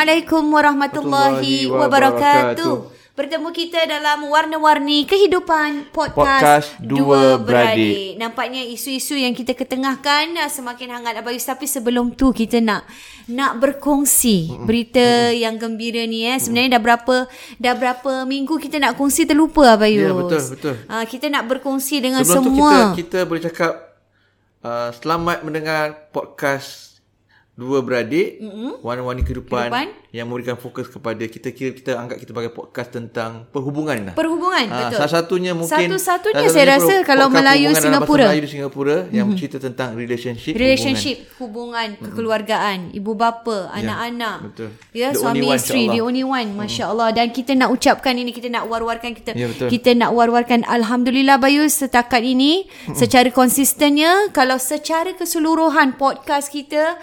Assalamualaikum warahmatullahi wabarakatuh. Bertemu kita dalam warna-warni kehidupan podcast, Podcast Dua Beradik. Nampaknya isu-isu yang kita ketengahkan ah, semakin hangat Abayus tapi sebelum tu kita nak nak berkongsi berita yang gembira ni eh. Sebenarnya dah berapa dah berapa minggu kita nak kongsi terlupa Abayus. Ya, betul, betul. Ah, kita nak berkongsi dengan Sebelum tu semua. kita kita boleh cakap uh, selamat mendengar podcast Dua Beradik mm-hmm. Warna-warni kehidupan, Kehidupan. Yang memberikan fokus kepada Kita kira kita anggap kita sebagai podcast Tentang perhubungan lah Perhubungan Ah, betul. Salah satunya mungkin Satu-satunya saya rasa kalau Melayu Singapura. Melayu Singapura mm-hmm. Yang bercerita tentang relationship Relationship, hubungan, kekeluargaan, ibu bapa, anak-anak. betul. Ya, The suami one, isteri, the only one, masya-Allah. Dan kita nak ucapkan ini, kita nak war-warkan kita. Ya, betul. kita nak war-warkan alhamdulillah Bayus setakat ini secara konsistennya kalau secara keseluruhan podcast kita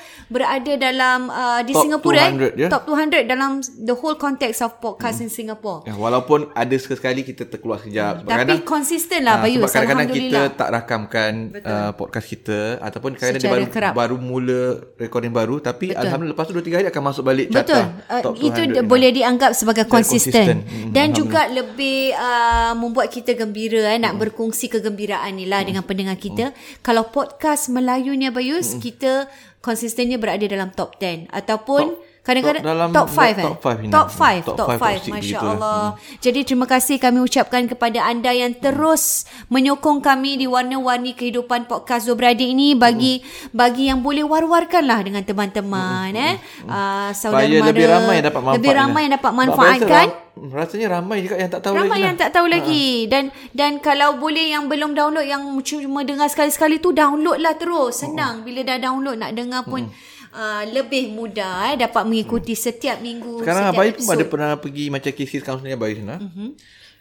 berada dalam uh, di Top Singapura eh, 200, ya? top 200 dalam the whole context of podcast in Singapore. Ya, walaupun ada sekali kita terkeluar sekejap. Sebab Tapi kadang- konsisten lah Ah, Bayus, Sebab kadang-kadang kita tak rakamkan uh, podcast kita ataupun kadang-kadang dia baru, kerap. baru mula recording baru tapi Betul. alhamdulillah lepas tu 2 3 hari akan masuk balik Betul. carta Uh, top itu 200 dia ni. boleh dianggap sebagai konsisten. konsisten. Hmm, Dan juga lebih uh, membuat kita gembira eh, nak berkongsi kegembiraan ni lah dengan pendengar kita. Kalau podcast Melayunya Bayus, kita konsistennya berada dalam top 10 ataupun Top- kadang-kadang top dalam top 5 eh. top five ni. Top 5, Top top five, 5. top six Masya-Allah. begitu. Jadi terima kasih kami ucapkan kepada anda yang terus menyokong kami di warna-warni kehidupan podcast Dua Beradik ini bagi bagi yang boleh war-warkan lah dengan teman-teman eh. Uh, saudara Supaya mara. lebih ramai yang dapat manfaat. Lebih ramai yang dapat Sebab manfaat biasa kan? ram- Rasanya ramai juga yang tak tahu Ramai lagi yang lah. tak tahu lagi dan dan kalau boleh yang belum download yang cuma dengar sekali-sekali tu download lah terus. Senang bila dah download nak dengar pun uh, lebih mudah eh dapat mengikuti setiap minggu Sekarang setiap Abai pun episod. ada pernah pergi macam kes-kes kaunseling Abai sana. Mhm. Mm-hmm.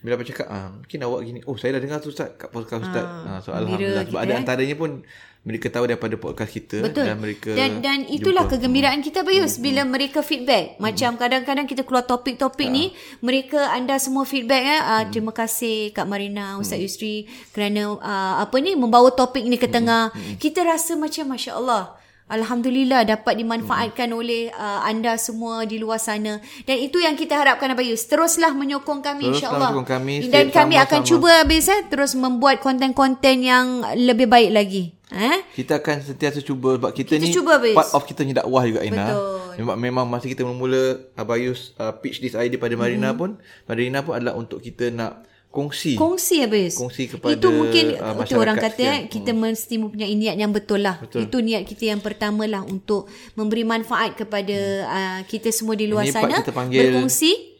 Bila Abai cakap, ah, mungkin awak gini. Oh, saya dah dengar tu Ustaz kat podcast Ustaz. Ah, so, Alhamdulillah. Sebab kita, ada eh. antaranya pun mereka tahu daripada podcast kita. Betul. Dan mereka dan dan itulah jumpa. kegembiraan kita Bayus bila mereka feedback. Macam kadang-kadang kita keluar topik-topik ni, mereka anda semua feedback eh. Uh, terima kasih Kak Marina, Ustaz Yusri kerana uh, apa ni membawa topik ni ke tengah. Kita rasa macam masya-Allah. Alhamdulillah dapat dimanfaatkan oleh uh, anda semua di luar sana dan itu yang kita harapkan Abayus teruslah menyokong kami Teruslah insya-Allah menyokong kami, dan kami akan sama-sama. cuba habis eh terus membuat konten-konten yang lebih baik lagi eh Kita akan sentiasa cuba sebab kita, Kita ni cuba, part of kita ni dakwah juga Ina. Betul. Memang memang masa kita mula Abayus uh, pitch this idea pada Marina Mhm. pun, Marina pun adalah untuk kita nak kongsi. Kongsi habis. Kongsi kepada, Itu mungkin uh, itu orang kata eh, sekian. kita mesti mempunyai niat yang betul lah. Betul. Itu niat kita yang pertama lah untuk memberi manfaat kepada uh, kita semua di luar Ini Pak sana. kita panggil- berkongsi.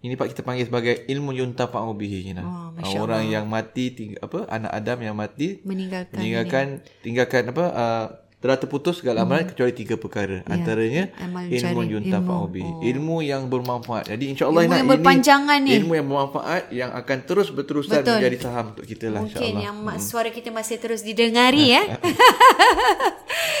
Ini Pak kita panggil sebagai ilmu yuntafa'u bihi Ina. Oh, Uh, orang yang mati ting- apa anak Adam yang mati Meninggalkan meninggalkan tinggalkan apa uh, telah terputus segala amalan kecuali tiga perkara. Antaranya Hmm. Ya. Amal ilmu jari, yuntafa'u ilmu. bihi. Ilmu yang bermanfaat. Jadi insya-Allah Ilmu yang berpanjangan ini ni. ilmu yang bermanfaat yang akan terus berterusan Betul. menjadi saham untuk kita lah Mungkin insya-Allah. yang mak suara kita masih terus didengari eh.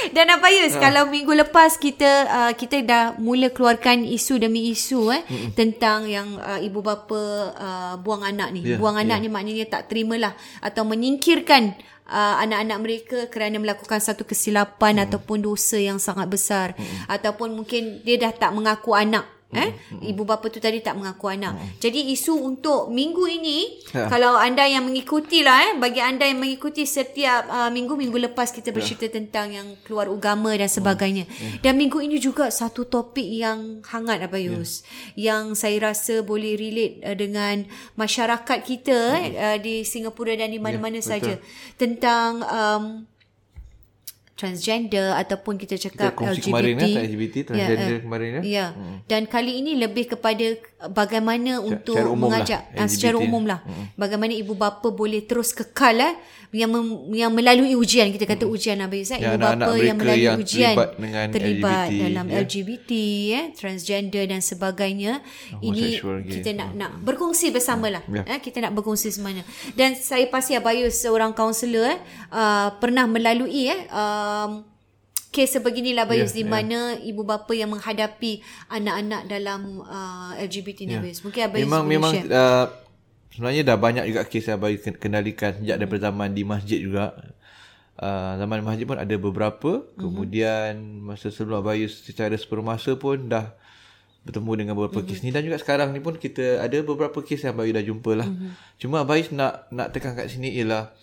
Dan apa Yus, kalau minggu lepas kita uh, kita dah mula keluarkan isu demi isu eh tentang yang uh, ibu bapa uh, buang anak ni. Ya, buang anak ni maknanya tak terimalah atau menyingkirkan uh, anak-anak mereka kerana melakukan satu kesilapan ataupun dosa yang sangat besar. Ataupun mungkin dia dah tak mengaku anak eh? Ibu bapa tu tadi tak mengaku anak. Jadi isu untuk minggu ini Ya. kalau anda yang mengikuti lah eh bagi anda yang mengikuti setiap uh, minggu minggu lepas kita bercerita tentang yang keluar agama dan sebagainya. Dan minggu ini juga satu topik yang hangat apa Yus yang saya rasa boleh relate uh, dengan masyarakat kita eh, uh, di Singapura dan di mana-mana saja. tentang um, transgender ataupun kita cakap Kita LGBT. kemarin LGBT, transgender eh. kemarin ya. Ya. Dan kali ini lebih kepada bagaimana untuk secara umum mengajak lah, ah, secara umum lah. Bagaimana ibu bapa boleh terus kekal eh yang mem, yang melalui ujian kita kata ujian lah Bayus eh. Ya, Ibu bapa yang melalui yang ujian terlibat dengan terlibat LGBT, dalam ya. LGBT eh transgender dan sebagainya. Ini Homosexual, gay. kita nak nak berkongsi bersama lah. Ya. Eh, kita nak berkongsi semuanya. Dan saya pasti Abayus seorang kaunselor eh uh, pernah melalui eh um, kes sebeginilah Bayus Ya, di mana ibu bapa yang menghadapi anak-anak dalam uh, LGBT ni Bayus. Mungkin Abayus Memang boleh memang share. uh, sebenarnya dah banyak juga kes yang ken- kendalikan sejak daripada zaman di masjid juga. Uh, zaman di masjid pun ada beberapa. Mhm. Kemudian masa sebelum Abayus secara sepenuh masa pun dah bertemu dengan beberapa mm-hmm. kes ni dan juga sekarang ni pun kita ada beberapa kes yang Abayu dah jumpa lah. Mm-hmm. Cuma Abayu nak nak tekan kat sini ialah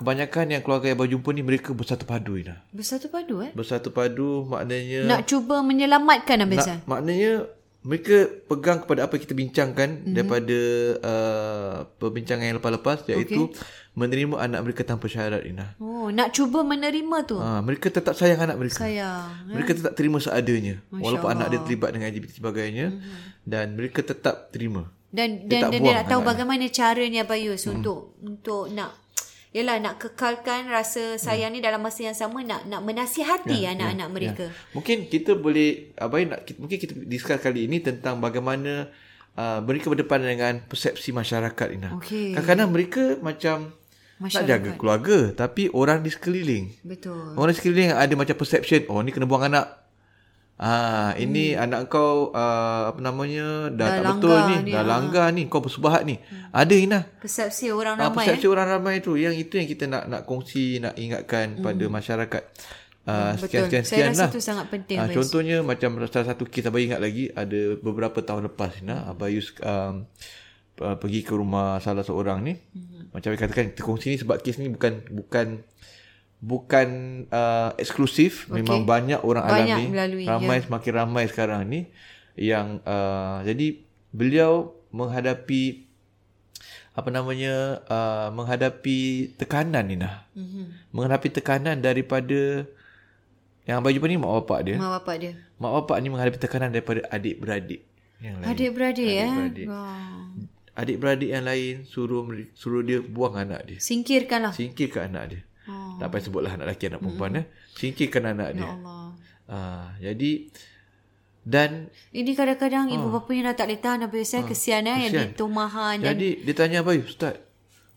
kebanyakan yang keluarga yang jumpa ni mereka bersatu padu Ina. Bersatu padu eh? Bersatu padu maknanya nak cuba menyelamatkan Abang nak, maknanya mereka pegang kepada apa yang kita bincangkan mm-hmm. daripada uh, perbincangan yang lepas-lepas iaitu okay. menerima anak mereka tanpa syarat Ina. Oh, nak cuba menerima tu. Ha, mereka tetap sayang anak mereka. Sayang. Eh? Mereka tetap terima seadanya Masya walaupun Allah. anak dia terlibat dengan LGBT sebagainya mm-hmm. dan mereka tetap terima. Dan dia dan, dan dia nak tahu bagaimana caranya Bayus mm. untuk untuk nak Yalah nak kekalkan rasa sayang ya. ni dalam masa yang sama nak nak menasihati ya, anak-anak ya, mereka. Ya. Mungkin kita boleh abai nak mungkin kita discuss kali ini tentang bagaimana uh, mereka berdepan dengan persepsi masyarakat ini. Okay. Kadang-kadang mereka macam masyarakat. nak jaga keluarga tapi orang di sekeliling. Betul. Orang di sekeliling ada macam perception oh ni kena buang anak Ah, ini hmm. anak kau uh, apa namanya dah, dah tak betul ni, ni dah ha. langgar ni, kau bersubahat ni. Hmm. Ada Ina. Persepsi orang ramai. Ah, persepsi eh? orang ramai tu yang itu yang kita nak nak kongsi, nak ingatkan hmm. pada masyarakat. Uh, sekian, sekian, sekian Saya rasa lah. sangat penting. Uh, contohnya macam salah satu kes Abang ingat lagi ada beberapa tahun lepas Ina, hmm. Abayus um, uh, pergi ke rumah salah seorang ni. Hmm. Macam saya katakan kita kongsi ni sebab kes ni bukan bukan bukan uh, eksklusif okay. memang banyak orang banyak alami melalui, ramai ya. semakin ramai sekarang ni yang uh, jadi beliau menghadapi apa namanya uh, menghadapi tekanan ni nah mm-hmm. menghadapi tekanan daripada yang abang jumpa ni mak bapak dia mak bapak dia mak bapak ni menghadapi tekanan daripada adik-beradik yang lain adik-beradik ya adik-beradik. Wow. adik-beradik yang lain suruh suruh dia buang anak dia singkirkanlah singkirkan anak dia. Tak payah sebutlah anak lelaki anak perempuan mm-hmm. eh. Singkirkan anak ya dia. Allah. Uh, jadi dan ini kadang-kadang uh, ibu bapa yang dah tak boleh tahan apa saya uh, kesian eh yang ditumahan Jadi dan... dia tanya apa ustaz?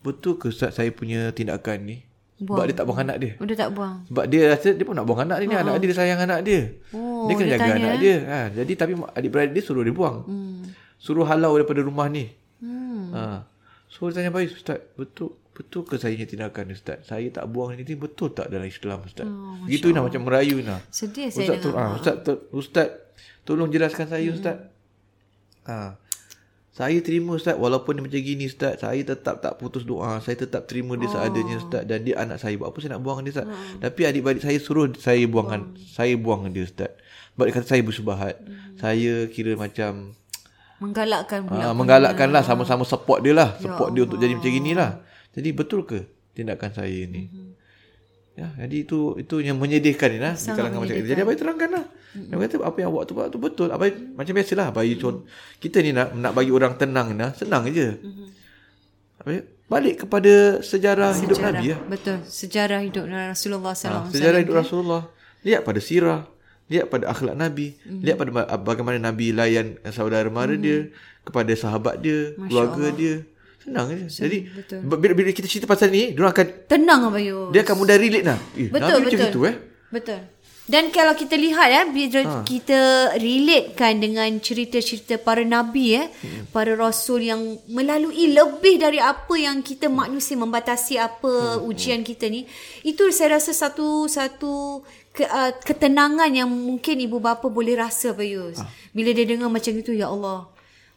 Betul ke ustaz saya punya tindakan ni? Buang. Sebab dia tak buang anak dia. Oh, dia tak buang. Sebab dia rasa dia pun nak buang anak dia ni. Uh-huh. Anak dia, dia sayang anak dia. Oh, dia kena dia jaga tanya, anak eh? dia. Ha, jadi tapi adik-beradik dia suruh dia buang. Hmm. Suruh halau daripada rumah ni. Hmm. Ha. So dia tanya baik Ustaz, betul betul ke saya tindakan Ustaz? Saya tak buang ini betul tak dalam Islam Ustaz? Oh, Gitu nak macam merayu nak. Sedih saya Ustaz, dengar. Ha, Ustaz, to, Ustaz, tolong jelaskan saya hmm. Ustaz. Ha. Saya terima Ustaz walaupun dia macam gini Ustaz. Saya tetap tak putus doa. Saya tetap terima dia oh. seadanya Ustaz. Dan dia anak saya. Buat apa saya nak buang dia Ustaz? Hmm. Tapi adik-adik saya suruh saya buangkan. Hmm. Saya buang dia Ustaz. Sebab dia kata saya bersubahat. Hmm. Saya kira macam Menggalakkan pula. Ha, menggalakkan lah. Sama-sama support dia lah. Ya support ya dia untuk jadi macam inilah. Jadi betul ke tindakan saya ini? Mm-hmm. Ya, jadi itu itu yang menyedihkan ni lah. Di kalangan masyarakat. Jadi Abai terangkan lah. Mm-hmm. Dia kata apa yang awak tu buat tu betul. Abai mm-hmm. macam biasalah. Abai mm-hmm. Kita ni nak nak bagi orang tenang ni Senang je. Mm-hmm. Abai balik kepada sejarah, sejarah hidup Nabi ya. Betul. Sejarah hidup Rasulullah SAW. Ha, sejarah hidup Rasulullah. Lihat pada sirah lihat pada akhlak Nabi, mm-hmm. lihat pada bagaimana Nabi layan saudara mara mm-hmm. dia, kepada sahabat dia, Masya keluarga Allah. dia. Senang je. Jadi bila, bila kita cerita pasal ni, dia akan tenang Abayus. Dia akan mudah relate lah. Eh, betul, Nabi betul. macam itu eh. Betul. Dan kalau kita lihat ya, bila ha. kita relatekan dengan cerita-cerita para nabi ya, hmm. para rasul yang melalui lebih dari apa yang kita manusia membatasi apa hmm. ujian kita ni, itu saya rasa satu satu ke, uh, ketenangan yang mungkin ibu bapa boleh rasa Bayus. Ha. Bila dia dengar macam itu, Ya Allah,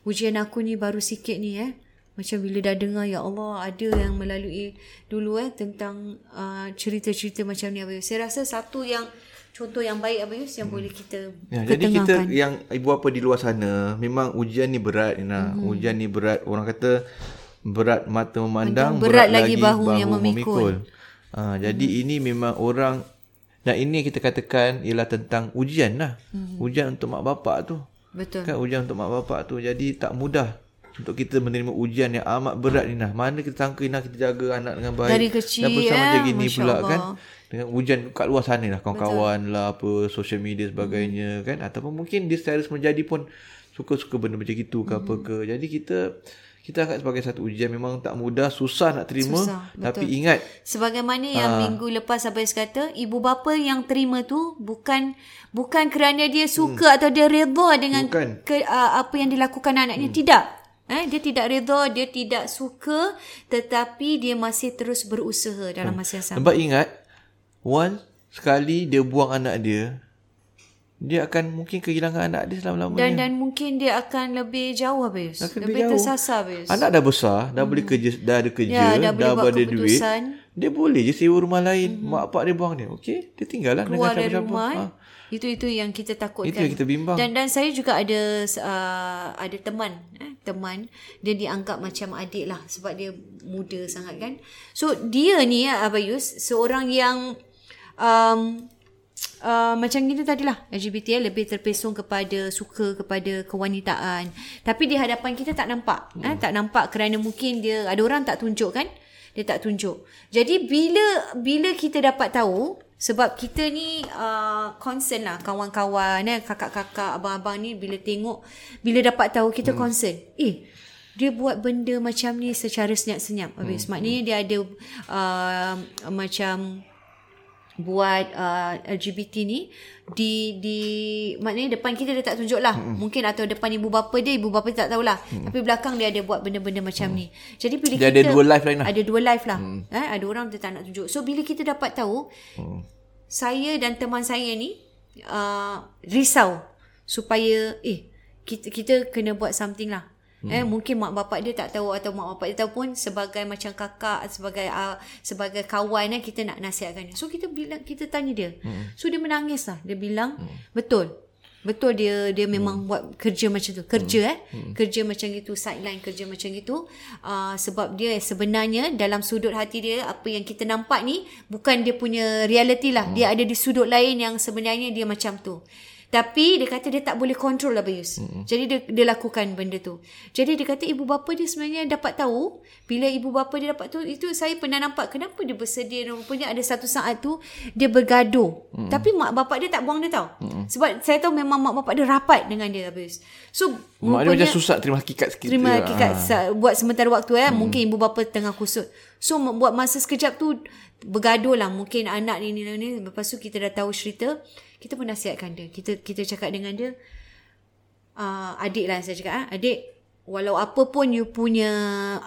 ujian aku ni baru sikit ni eh. Macam bila dah dengar, Ya Allah, ada yang melalui dulu eh tentang uh, cerita-cerita macam ni Bayus. Saya rasa satu yang contoh yang baik Bayus yang hmm. boleh kita ya, Jadi kita yang ibu bapa di luar sana, memang ujian ni berat. Nah. Hmm. Ujian ni berat. Orang kata berat mata memandang, berat, berat lagi bahu, bahu yang memikul. memikul. Uh, jadi hmm. ini memang orang dan ini kita katakan ialah tentang ujian lah. Hmm. Ujian untuk mak bapak tu. Betul. Kan ujian untuk mak bapak tu. Jadi tak mudah untuk kita menerima ujian yang amat berat ni nah. Mana kita sangka nah kita jaga anak dengan baik. Dari kecil Dan bersama macam gini Masya pula Allah. kan. Dengan ujian kat luar sana lah. Kawan-kawan Betul. lah apa. Social media sebagainya hmm. kan. Ataupun mungkin dia secara menjadi pun suka-suka benda macam itu ke hmm. apa ke. Jadi kita kita anggap sebagai satu ujian memang tak mudah susah nak terima susah, tapi ingat sebagaimana yang ah. minggu lepas Abang kata ibu bapa yang terima tu bukan bukan kerana dia suka hmm, atau dia redha dengan ke, uh, apa yang dilakukan anaknya hmm. tidak eh dia tidak redha dia tidak suka tetapi dia masih terus berusaha dalam hmm. masa yang sama sebab ingat one sekali dia buang anak dia dia akan mungkin kehilangan anak dia selama-lamanya. Dan dan mungkin dia akan lebih jauh habis. Akan lebih, lebih jauh. tersasar habis. Anak dah besar, dah boleh kerja, dah ada kerja, Ya, dah boleh buat ada duit. Dia boleh je sewa rumah lain. Mak pak dia buang dia. Okey, dia tinggal lah keluar dengan siapa-siapa. rumah. Ha. eh. Itu itu yang kita takutkan. Itu yang kita bimbang. Dan dan saya juga ada uh, ada teman, eh, teman dia dianggap macam adik lah sebab dia muda sangat kan. So dia ni ya Abayus seorang yang um, Uh, macam kita tadi lah LGBT eh, lebih terpesong kepada suka kepada kewanitaan tapi di hadapan kita tak nampak hmm. eh, tak nampak kerana mungkin dia ada orang tak tunjuk kan dia tak tunjuk jadi bila bila kita dapat tahu sebab kita ni uh, concern lah kawan-kawan eh, kakak-kakak abang-abang ni bila tengok bila dapat tahu kita hmm. concern eh dia buat benda macam ni secara senyap-senyap habis hmm. maknanya dia ada uh, macam buat uh, LGBT ni di di maknanya depan kita dia tak tunjuk lah hmm. mungkin atau depan ibu bapa dia ibu bapa dia tak tahulah hmm. tapi belakang dia ada buat benda-benda macam hmm. ni jadi bila Dia kita ada dua live lain lah. ada dua live lah hmm. eh, ada orang dia tak nak tunjuk so bila kita dapat tahu hmm. saya dan teman saya ni uh, risau supaya eh kita kita kena buat something lah Hmm. Eh mungkin mak bapak dia tak tahu atau mak bapak dia tahu pun sebagai macam kakak sebagai uh, sebagai kawan eh kita nak nasihatkan dia. So kita bilang kita tanya dia. Hmm. So dia menangis lah. Dia bilang hmm. betul. Betul dia dia memang hmm. buat kerja macam tu. Kerja hmm. eh. Hmm. Kerja macam itu sideline kerja macam itu uh, sebab dia sebenarnya dalam sudut hati dia apa yang kita nampak ni bukan dia punya reality lah. Hmm. Dia ada di sudut lain yang sebenarnya dia macam tu. Tapi dia kata dia tak boleh control Abayus. Mm-hmm. Jadi dia, dia lakukan benda tu. Jadi dia kata ibu bapa dia sebenarnya dapat tahu. Bila ibu bapa dia dapat tahu. Itu saya pernah nampak. Kenapa dia bersedia. Rupanya ada satu saat tu. Dia bergaduh. Mm-hmm. Tapi mak bapak dia tak buang dia tahu. Mm-hmm. Sebab saya tahu memang mak bapak dia rapat dengan dia Abayus. So Mak dia macam susah terima hakikat sikit. Terima tu. hakikat. Ah. Buat sementara waktu eh. Mm-hmm. Mungkin ibu bapa tengah kusut. So buat masa sekejap tu. Bergaduh lah. Mungkin anak ni ni ni. Lepas tu kita dah tahu cerita kita pun nasihatkan dia. Kita kita cakap dengan dia, uh, adik lah saya cakap, ah, adik, walau apa pun you punya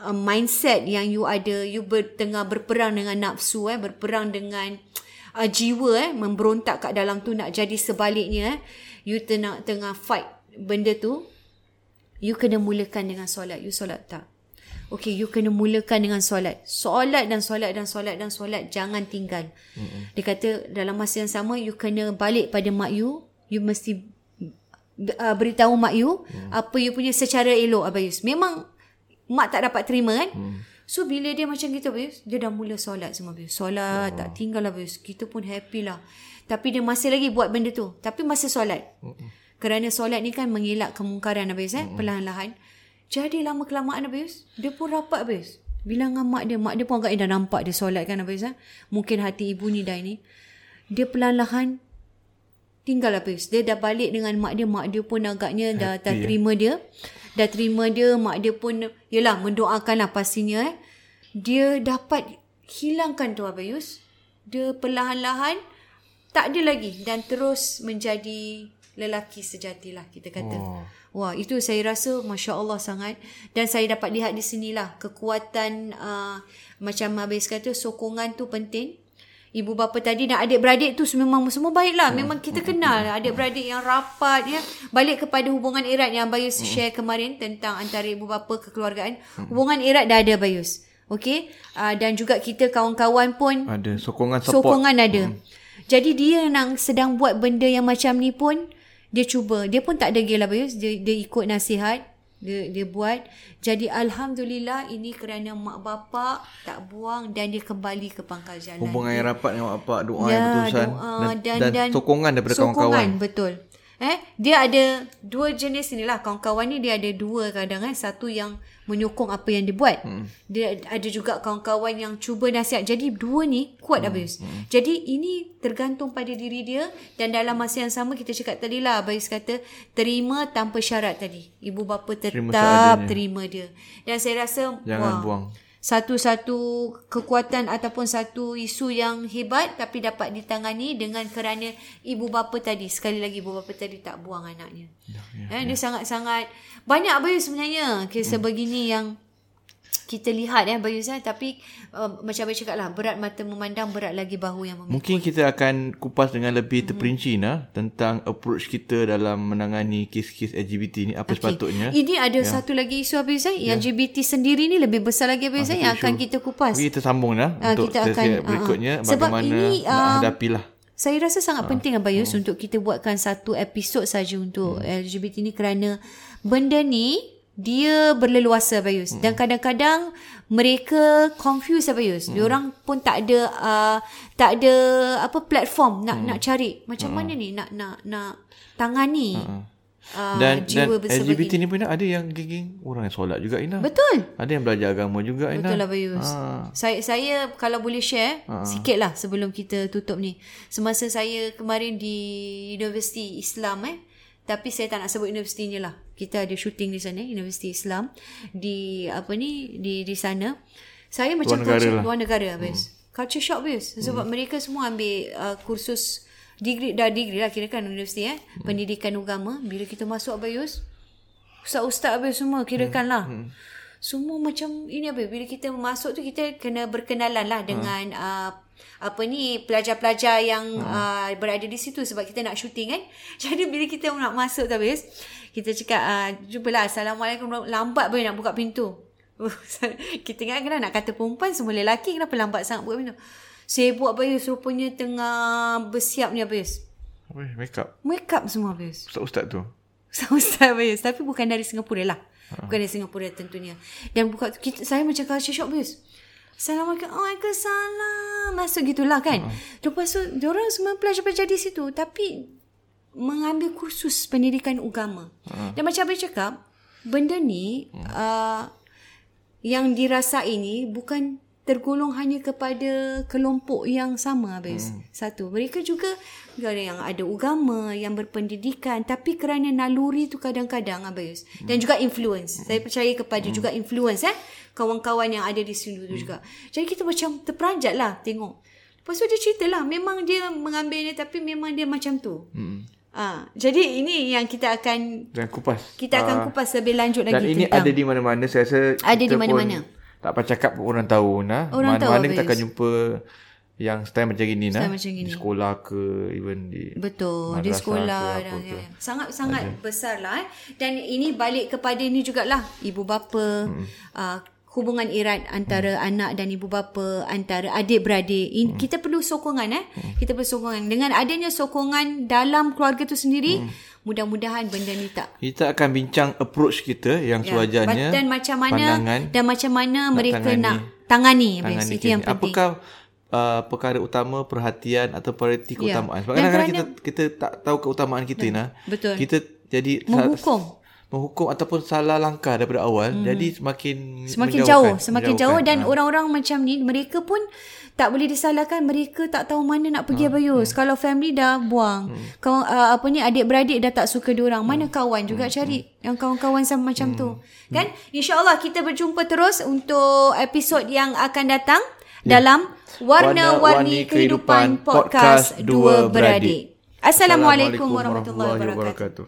uh, mindset yang you ada, you ber, tengah berperang dengan nafsu, eh, berperang dengan uh, jiwa, eh, memberontak kat dalam tu nak jadi sebaliknya, eh, you tengah, tengah fight benda tu, you kena mulakan dengan solat. You solat tak? Okay, you kena mulakan dengan solat. Solat dan solat dan solat dan solat. Jangan tinggal. Mm-hmm. Dia kata dalam masa yang sama, you kena balik pada mak you. You mesti uh, beritahu mak you mm. apa you punya secara elok, Abayus. Memang mak tak dapat terima kan? Mm. So, bila dia macam gitu, Abayus, dia dah mula solat semua, Abayus. Solat, oh. tak tinggal, Abayus. Kita pun happy lah. Tapi dia masih lagi buat benda tu. Tapi masih solat. Mm-hmm. Kerana solat ni kan mengelak kemungkaran, Abayus. Eh? Mm-hmm. Perlahan-lahan. Jadi lama kelamaan Abayus, dia pun rapat Abayus. Bilang dengan mak dia, mak dia pun agaknya dah nampak dia solat kan Abayus. Ha? Mungkin hati ibu ni dah ni. Dia perlahan-lahan tinggal Abayus. Dia dah balik dengan mak dia, mak dia pun agaknya dah, dah ya. terima dia. Dah terima dia, mak dia pun, yelah mendoakan lah pastinya. Eh. Dia dapat hilangkan tu Abayus. Dia perlahan-lahan tak ada lagi dan terus menjadi lelaki sejatilah kita kata. Oh. Wah, itu saya rasa Masya Allah sangat. Dan saya dapat lihat di sinilah kekuatan uh, macam habis kata sokongan tu penting. Ibu bapa tadi dan adik-beradik tu memang semua baiklah. Memang kita kenal adik-beradik yang rapat ya. Balik kepada hubungan erat yang Bayus share kemarin tentang antara ibu bapa kekeluargaan. Hubungan erat dah ada Bayus. Okey. Uh, dan juga kita kawan-kawan pun ada sokongan support. Sokongan ada. Hmm. Jadi dia yang sedang buat benda yang macam ni pun dia cuba. Dia pun tak degil Bayus dia, dia ikut nasihat. Dia dia buat. Jadi alhamdulillah ini kerana mak bapak tak buang dan dia kembali ke pangkal jalan. Hubungan yang rapat dengan mak bapak doa ya, yang berterusan doa, dan, dan, dan, dan sokongan daripada sokongan, kawan-kawan betul eh dia ada dua jenis inilah. Kawan-kawan ni dia ada dua kadang eh. Satu yang menyokong apa yang dia buat. Hmm. dia ada juga kawan-kawan yang cuba nasihat. Jadi dua ni kuat hmm. Abayus hmm. jadi ini tergantung pada diri dia. Dan dalam masa yang sama kita cakap tadi lah Abayus kata terima tanpa syarat tadi. Ibu bapa tetap terima, terima dia. Dan saya rasa jangan wah, buang satu-satu kekuatan ataupun satu isu yang hebat tapi dapat ditangani dengan kerana ibu bapa tadi sekali lagi ibu bapa tadi tak buang anaknya. Ya, ya, eh, ya. Dia sangat-sangat banyak apa sebenarnya kisah hmm. begini yang kita lihat ya Bayus ya tapi uh, macam Abang cakap lah berat mata memandang berat lagi bahu yang memikul. Mungkin kita akan kupas dengan lebih terperinci Hmm. nah tentang approach kita dalam menangani kes-kes LGBT ni apa okay. sepatutnya. Ini ada satu lagi isu Abang Yusai yang LGBT sendiri ni lebih besar lagi Abang Yusai yang akan kita kupas. Kita sambung dah Ah, untuk kita akan- berikutnya ah, ah. Sebab bagaimana ini, nak ah, hadapilah. Saya rasa sangat penting Abayus Hmm. untuk kita buatkan satu episod saja untuk LGBT ni kerana benda ni dia berleluasa Abayus Hmm. dan kadang-kadang mereka confuse Abayus. Hmm. Diorang pun tak ada uh, tak ada apa platform nak Hmm. nak cari macam mana ni nak nak nak tangani uh, Dan, dan jiwa. LGBT ni pun ada yang geng orang yang solat juga Ina. Betul. Ada yang belajar agama juga Ina. Betul lah Bayus. Ah. Saya saya kalau boleh share uh sikit lah sebelum kita tutup ni. Semasa saya kemarin di Universiti Islam eh. Tapi saya tak nak sebut universitinya lah. Kita ada shooting di sana, Universiti Islam. Di apa ni, di di sana. Saya macam negara culture, lah. luar negara habis. Culture shock habis. Sebab mereka semua ambil uh, kursus degree, dah degree lah kira kan universiti eh. Pendidikan agama. Bila kita masuk Abayus, Ustaz-ustaz habis semua kirakan lah. Hmm. Semua macam ini apa bila kita masuk tu kita kena berkenalan lah dengan uh, apa ni pelajar-pelajar yang uh, berada di situ sebab kita nak syuting kan. Jadi bila kita nak masuk tu habis kita cakap uh, jumpalah assalamualaikum lambat boleh nak buka pintu. kita ingat kena nak kata perempuan semua lelaki kenapa lambat sangat buka pintu. Sibuk Abayus rupanya tengah bersiap ni Abayus. Apa ni? Make up. Make up semua Abayus. Ustaz-ustaz tu. Ustaz Bayus Tapi bukan dari Singapura lah Bukan dari Singapura tentunya Dan buka kita, Saya macam culture shock Bayus Assalamualaikum. Waalaikumsalam. Masuk gitulah kan. Lepas tu Diorang semua pelajar-pelajar di situ. Tapi Mengambil kursus pendidikan agama. Dan macam Abang cakap Benda ni uh, Yang dirasai ni Bukan tergolong hanya kepada kelompok yang sama habis. Hmm. Satu, mereka juga ada yang ada agama, yang berpendidikan tapi kerana naluri tu kadang-kadang habis. Dan juga influence. Hmm. Saya percaya kepada hmm. juga influence eh kawan-kawan yang ada di sini tu hmm. juga. Jadi kita macam terperanjat lah tengok. Lepas tu dia cerita lah memang dia mengambil ni tapi memang dia macam tu. Hmm. Ah, jadi ini yang kita akan Dan kupas. kita akan Ah, kupas lebih lanjut Dan lagi ini tentang ada di mana-mana. Saya rasa Ada di mana-mana. pun Tak payah cakap pun orang tahu. Nah. Orang tahu, Mana-mana kita akan jumpa yang style macam gini. Nah. Style macam gini. Di sekolah ke even di Betul di sekolah ke dan ke. sangat sangat besar lah eh. Dan ini balik kepada ni jugalah ibu bapa hmm. uh, hubungan erat antara hmm. anak dan ibu bapa antara adik beradik. In, hmm. Kita perlu sokongan eh. Hmm. Kita perlu sokongan. Dengan adanya sokongan dalam keluarga tu sendiri, hmm. Mudah-mudahan benda ni tak Kita akan bincang approach kita yang Ya, sewajarnya. dan macam mana pandangan dan macam mana mereka tangani- nak tangani, tangani itu yang penting. Apakah uh, perkara utama perhatian atau prioriti Ya. keutamaan? Sebab Dan kadang-kadang kita kita tak tahu keutamaan kita nah. betul. Kita jadi Menghukum. Menghukum ataupun salah langkah daripada awal hmm. jadi semakin Semakin jauh, semakin jauh dan Ha. orang-orang macam ni mereka pun tak boleh disalahkan mereka tak tahu mana nak pergi abayus. Kalau family dah buang, kawan uh, apa ni adik-beradik dah tak suka diorang, mana kawan juga cari yang kawan-kawan sama macam tu. Kan? Insya-Allah kita berjumpa terus untuk episod yang akan datang dalam Warna-Warni Kehidupan Podcast Dua Beradik. Assalamualaikum warahmatullahi wabarakatuh. wabarakatuh.